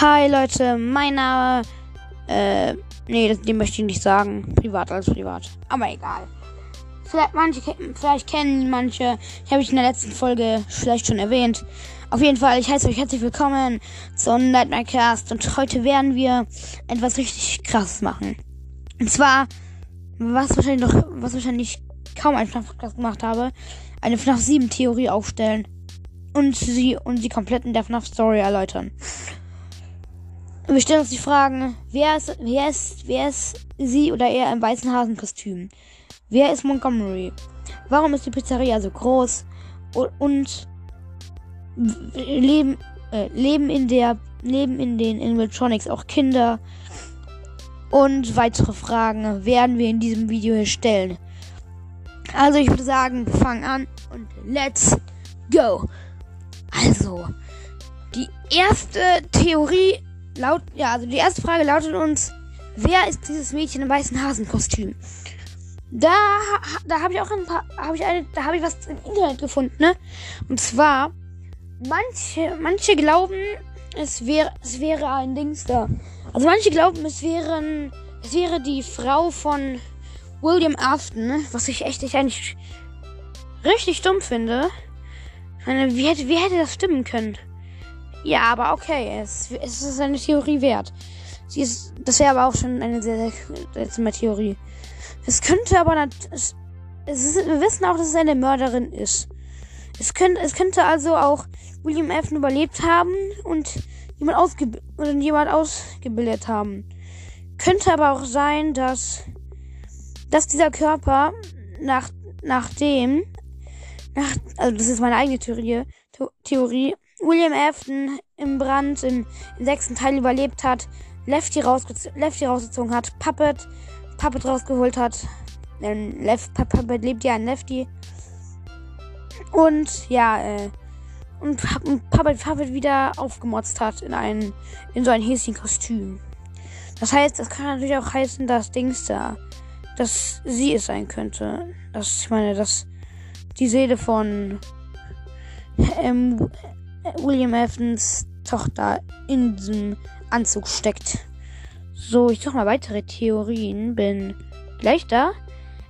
Hi Leute, mein Name. Äh, nee, das, den möchte ich nicht sagen. Privat als privat. Aber egal. Vielleicht, manche, vielleicht kennen manche. Ich habe ich in der letzten Folge vielleicht schon erwähnt. Auf jeden Fall, ich heiße euch herzlich willkommen zum Nightmare Cast. Und heute werden wir etwas richtig krasses machen. Und zwar, was wahrscheinlich noch, was wahrscheinlich kaum ein FNAF-Podcast gemacht habe, eine FNAF 7 Theorie aufstellen und sie und sie komplett in der FNAF Story erläutern. Wir stellen uns die Fragen, wer ist, wer ist, wer ist sie oder er im weißen Hasenkostüm? Wer ist Montgomery? Warum ist die Pizzeria so groß? Und, leben, äh, leben in der, leben in den Animatronics auch Kinder? Und weitere Fragen werden wir in diesem Video hier stellen. Also ich würde sagen, wir fangen an und let's go. Also, die erste Theorie laut, ja, also die erste Frage lautet uns, wer ist dieses Mädchen im weißen Hasenkostüm? Da, da habe ich auch ein paar, habe ich eine, da habe ich was im Internet gefunden, ne? Und zwar, manche, manche glauben, es wäre, es wäre ein Dings da. Also manche glauben, es wären, es wäre die Frau von William Afton, ne? was ich echt, ich eigentlich richtig dumm finde. Ich meine, wie hätte, wie hätte das stimmen können? Ja, aber okay, es, es ist eine Theorie wert. Sie ist, das wäre aber auch schon eine sehr, sehr seltsame Theorie. Es könnte aber, es, es ist, wir wissen auch, dass es eine Mörderin ist. Es könnte, es könnte also auch William F. überlebt haben und jemand, ausge oder jemand ausgebildet haben. Könnte aber auch sein, dass, dass dieser Körper nach, nachdem, nach, also das ist meine eigene Theorie, Theorie, William Afton im Brand im, sechsten Teil überlebt hat, Lefty, Lefty rausgezogen hat, Puppet, Puppet rausgeholt hat. Denn Left, Puppet lebt ja in Lefty. Und ja, äh, und Puppet, Puppet wieder aufgemotzt hat in ein, in so ein Häschenkostüm. Das heißt, das kann natürlich auch heißen, dass Dings da, dass sie es sein könnte. Das, ich meine, dass die Seele von ähm, William Evans Tochter in diesem Anzug steckt. So, ich suche mal weitere Theorien. Bin gleich da.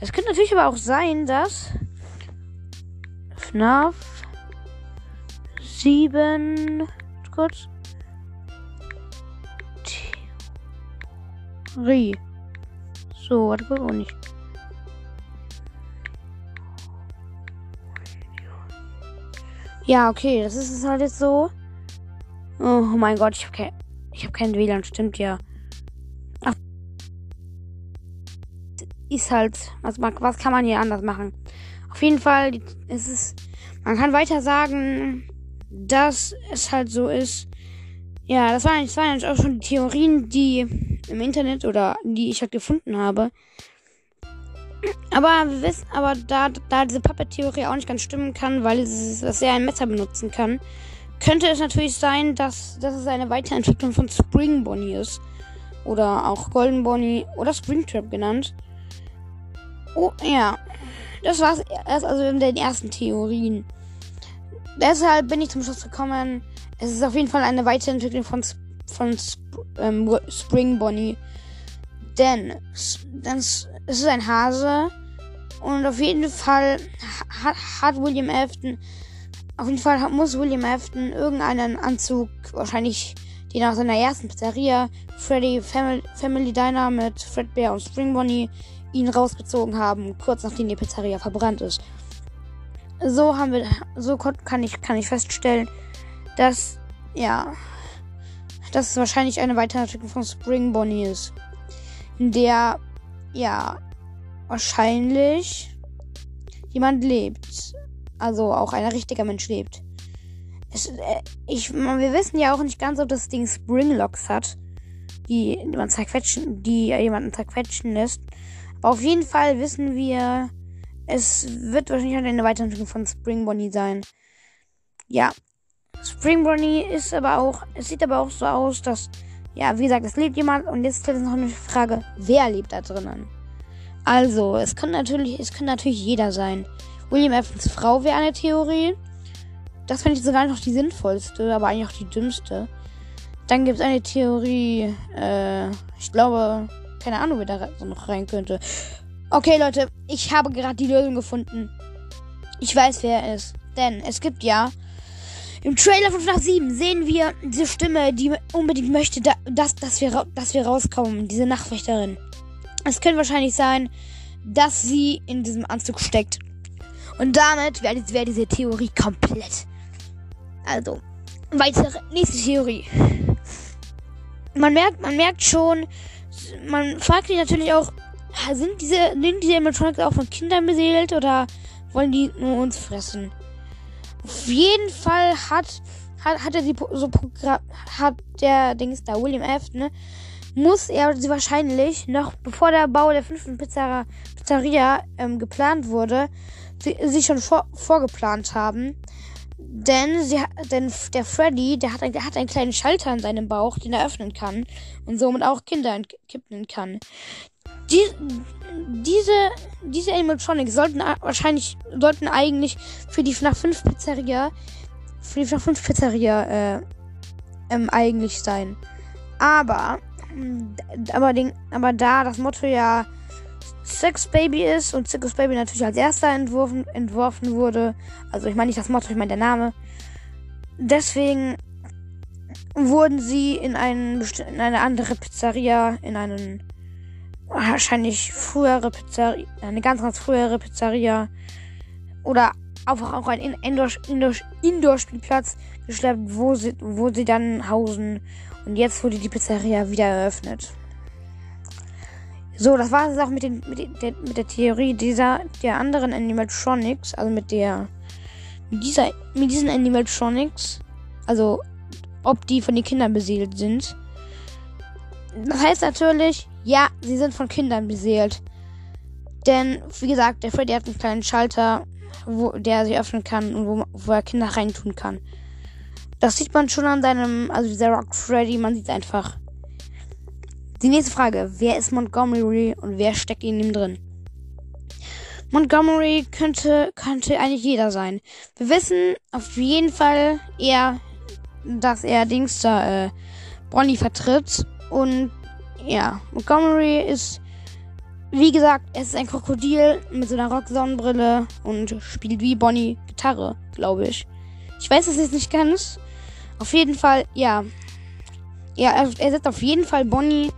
Es könnte natürlich aber auch sein, dass FNAF 7 kurz Theorie. So, warte wo nicht. Ja, okay, das ist es halt jetzt so. Oh mein Gott, ich habe kein, ich hab kein WLAN, stimmt ja. Ach, ist halt, was, was kann man hier anders machen? Auf jeden Fall, es ist, man kann weiter sagen, dass es halt so ist. Ja, das waren, das waren eigentlich auch schon die Theorien, die im Internet oder die ich halt gefunden habe. Aber wir wissen, aber da, da diese Puppet-Theorie auch nicht ganz stimmen kann, weil es, dass ein Messer benutzen kann, könnte es natürlich sein, dass, dass es eine Weiterentwicklung von Spring Bonnie ist. Oder auch Golden Bonnie oder Springtrap genannt. Oh, ja. Das war's erst also in den ersten Theorien. Deshalb bin ich zum Schluss gekommen. Es ist auf jeden Fall eine Weiterentwicklung von, von Sp ähm, Spring Bonnie. Denn, denn es ist ein Hase. Und auf jeden Fall hat, hat William Afton, auf jeden Fall muss William Afton irgendeinen Anzug, wahrscheinlich die nach seiner ersten Pizzeria, Freddy Family, Family Diner mit Fredbear und Spring Bonnie, ihn rausgezogen haben, kurz nachdem die Pizzeria verbrannt ist. So haben wir, so kann ich, kann ich feststellen, dass, ja, dass es wahrscheinlich eine Weiterentwicklung von Spring Bonnie ist in der ja wahrscheinlich jemand lebt. Also auch ein richtiger Mensch lebt. Es, äh, ich, wir wissen ja auch nicht ganz, ob das Ding Springlocks hat, die man zerquetschen, die jemanden zerquetschen lässt. Aber auf jeden Fall wissen wir, es wird wahrscheinlich eine Weiterentwicklung von Spring Bonnie sein. Ja. Spring Bonnie ist aber auch, es sieht aber auch so aus, dass ja, wie gesagt, es lebt jemand und jetzt stellt sich noch eine Frage, wer lebt da drinnen? Also, es kann natürlich, es kann natürlich jeder sein. William Evans Frau wäre eine Theorie. Das finde ich sogar noch die sinnvollste, aber eigentlich auch die dümmste. Dann gibt es eine Theorie, äh, ich glaube, keine Ahnung, wer da noch rein könnte. Okay, Leute, ich habe gerade die Lösung gefunden. Ich weiß, wer er ist. Denn es gibt ja im Trailer von FNAF 7 sehen wir diese Stimme, die unbedingt möchte, dass, dass, wir, dass wir rauskommen. Diese Nachtwächterin. Es könnte wahrscheinlich sein, dass sie in diesem Anzug steckt. Und damit wäre wär diese Theorie komplett. Also, weitere, nächste Theorie. Man merkt, man merkt schon, man fragt sich natürlich auch, sind diese, sind diese Animatronics auch von Kindern beseelt oder wollen die nur uns fressen? Auf jeden Fall hat, hat, hat er die so hat der Dings da, William F., ne, muss er sie wahrscheinlich noch, bevor der Bau der fünften Pizzeria, Pizzeria ähm, geplant wurde, sie, sie schon vor, vorgeplant haben. Denn, sie, denn der Freddy, der hat, ein, der hat einen kleinen Schalter in seinem Bauch, den er öffnen kann und somit auch Kinder entkippen kann. Die, diese, diese Animatronics sollten wahrscheinlich, sollten eigentlich für die FNAF 5 Pizzeria, für die FNAF 5 Pizzeria, äh, ähm, eigentlich sein. Aber, aber, den, aber da das Motto ja Sex Baby ist und Sex Baby natürlich als erster entworfen, entworfen wurde, also ich meine nicht das Motto, ich meine der Name, deswegen wurden sie in, einen, in eine andere Pizzeria, in einen wahrscheinlich frühere Pizzeria, eine ganz, ganz frühere Pizzeria oder einfach auch ein Indoor-Spielplatz Indoor geschleppt, wo sie, wo sie dann hausen. Und jetzt wurde die Pizzeria wieder eröffnet. So, das war es auch mit, den, mit, der, mit der Theorie dieser, der anderen Animatronics, also mit der, mit dieser, mit diesen Animatronics, also ob die von den Kindern besiedelt sind. Das heißt natürlich, ja, sie sind von Kindern beseelt. Denn, wie gesagt, der Freddy hat einen kleinen Schalter, wo der sich öffnen kann und wo, wo er Kinder reintun kann. Das sieht man schon an seinem, also dieser Rock Freddy, man sieht einfach. Die nächste Frage, wer ist Montgomery und wer steckt in ihm drin? Montgomery könnte, könnte eigentlich jeder sein. Wir wissen auf jeden Fall eher, dass er Dings da, äh, Bonnie vertritt und ja, Montgomery ist, wie gesagt, es ist ein Krokodil mit so einer Rock-Sonnenbrille und spielt wie Bonnie Gitarre, glaube ich. Ich weiß es jetzt nicht ganz. Auf jeden Fall, ja. Ja, er, er setzt auf jeden Fall Bonnie.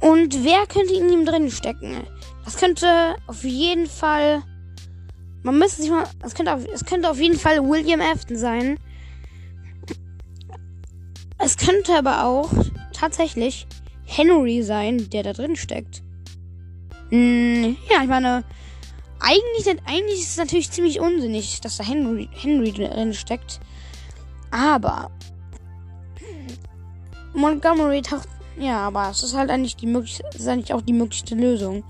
Und wer könnte in ihm drin stecken? Das könnte auf jeden Fall. Man müsste sich mal. Es könnte, auf, es könnte auf jeden Fall William Afton sein. Es könnte aber auch tatsächlich Henry sein, der da drin steckt. Hm, ja, ich meine, eigentlich, eigentlich ist es natürlich ziemlich unsinnig, dass da Henry, Henry drin steckt. Aber Montgomery taucht. Ja, aber es ist halt eigentlich die mögliche, ist eigentlich auch die möglichste Lösung.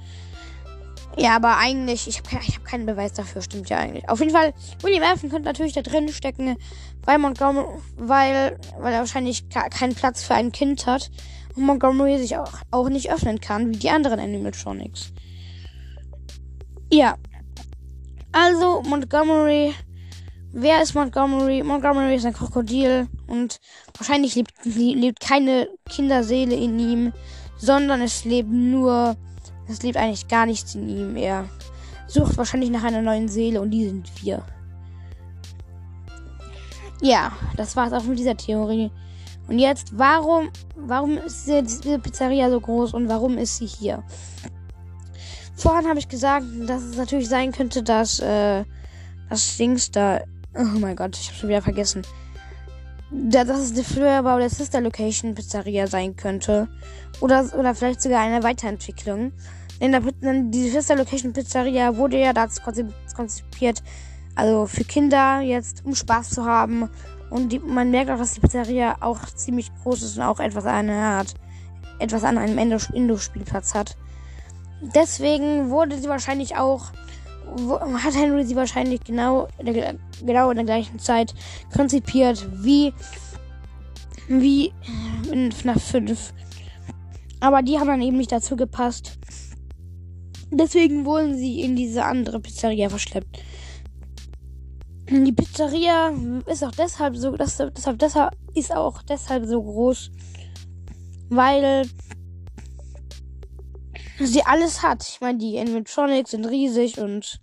Ja, aber eigentlich, ich habe ich hab keinen Beweis dafür, stimmt ja eigentlich. Auf jeden Fall, William Afton könnte natürlich da drin stecken, weil Montgomery, weil, weil er wahrscheinlich keinen Platz für ein Kind hat und Montgomery sich auch, auch nicht öffnen kann, wie die anderen Animatronics. Ja. Also, Montgomery, wer ist Montgomery? Montgomery ist ein Krokodil und wahrscheinlich lebt, lebt keine Kinderseele in ihm, sondern es lebt nur es lebt eigentlich gar nichts in ihm. Er sucht wahrscheinlich nach einer neuen Seele und die sind wir. Ja, das war's auch mit dieser Theorie. Und jetzt, warum, warum ist diese Pizzeria so groß und warum ist sie hier? Vorhin habe ich gesagt, dass es natürlich sein könnte, dass äh, das Dings da. Oh mein Gott, ich habe schon wieder vergessen. Da, dass es der Flöherbau der Sister Location Pizzeria sein könnte. Oder, oder vielleicht sogar eine Weiterentwicklung. Denn der, die Sister Location Pizzeria wurde ja dazu konzipiert, also für Kinder jetzt, um Spaß zu haben. Und die, man merkt auch, dass die Pizzeria auch ziemlich groß ist und auch etwas an Art, etwas an einem Indo-Spielplatz hat. Deswegen wurde sie wahrscheinlich auch, hat Henry sie wahrscheinlich genau, genau in der gleichen Zeit konzipiert wie, wie in FNAF 5. Aber die haben dann eben nicht dazu gepasst. Deswegen wurden sie in diese andere Pizzeria verschleppt. Die Pizzeria ist auch deshalb so, das, deshalb, deshalb ist auch deshalb so groß, weil sie alles hat. Ich meine, die Animatronics sind riesig und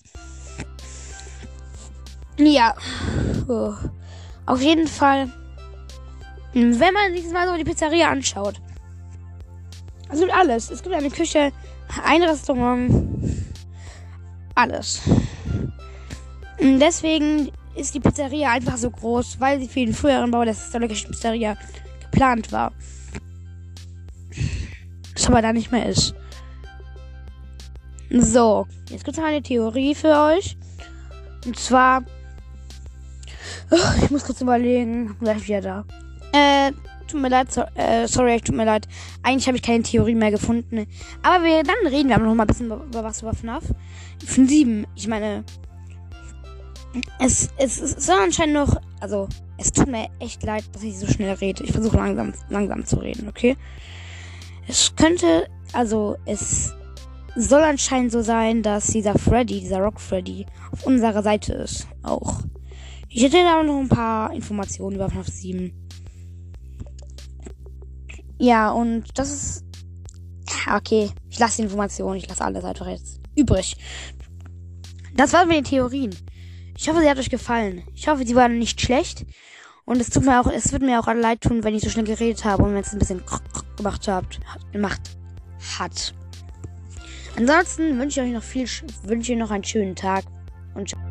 ja, auf jeden Fall, wenn man sich mal so die Pizzeria anschaut, es gibt alles. Es gibt eine Küche, ein Restaurant, alles. Deswegen ist die Pizzeria einfach so groß, weil sie für den früheren Bau der historischen Pizzeria geplant war. Was aber da nicht mehr ist. So, jetzt gibt es noch eine Theorie für euch. Und zwar. Ich muss kurz überlegen. Gleich wieder da. Äh, tut mir leid. So, äh, sorry, tut mir leid. Eigentlich habe ich keine Theorie mehr gefunden. Aber wir, dann reden wir aber noch mal ein bisschen über, über was über FNAF. FNAF 7. Ich meine. Es, es, es soll anscheinend noch. Also, es tut mir echt leid, dass ich so schnell rede. Ich versuche langsam, langsam zu reden, okay? Es könnte. Also, es soll anscheinend so sein, dass dieser Freddy, dieser Rock Freddy, auf unserer Seite ist. Auch. Ich hätte da noch ein paar Informationen über FNAF 7. Ja, und das ist. Okay, ich lasse die Informationen, ich lasse alles einfach jetzt übrig. Das waren meine Theorien. Ich hoffe, sie hat euch gefallen. Ich hoffe, sie waren nicht schlecht. Und es tut mir auch, es wird mir auch leid tun, wenn ich so schnell geredet habe und wenn es ein bisschen gemacht habt, gemacht hat. Ansonsten wünsche ich euch noch viel, wünsche ich noch einen schönen Tag und ciao.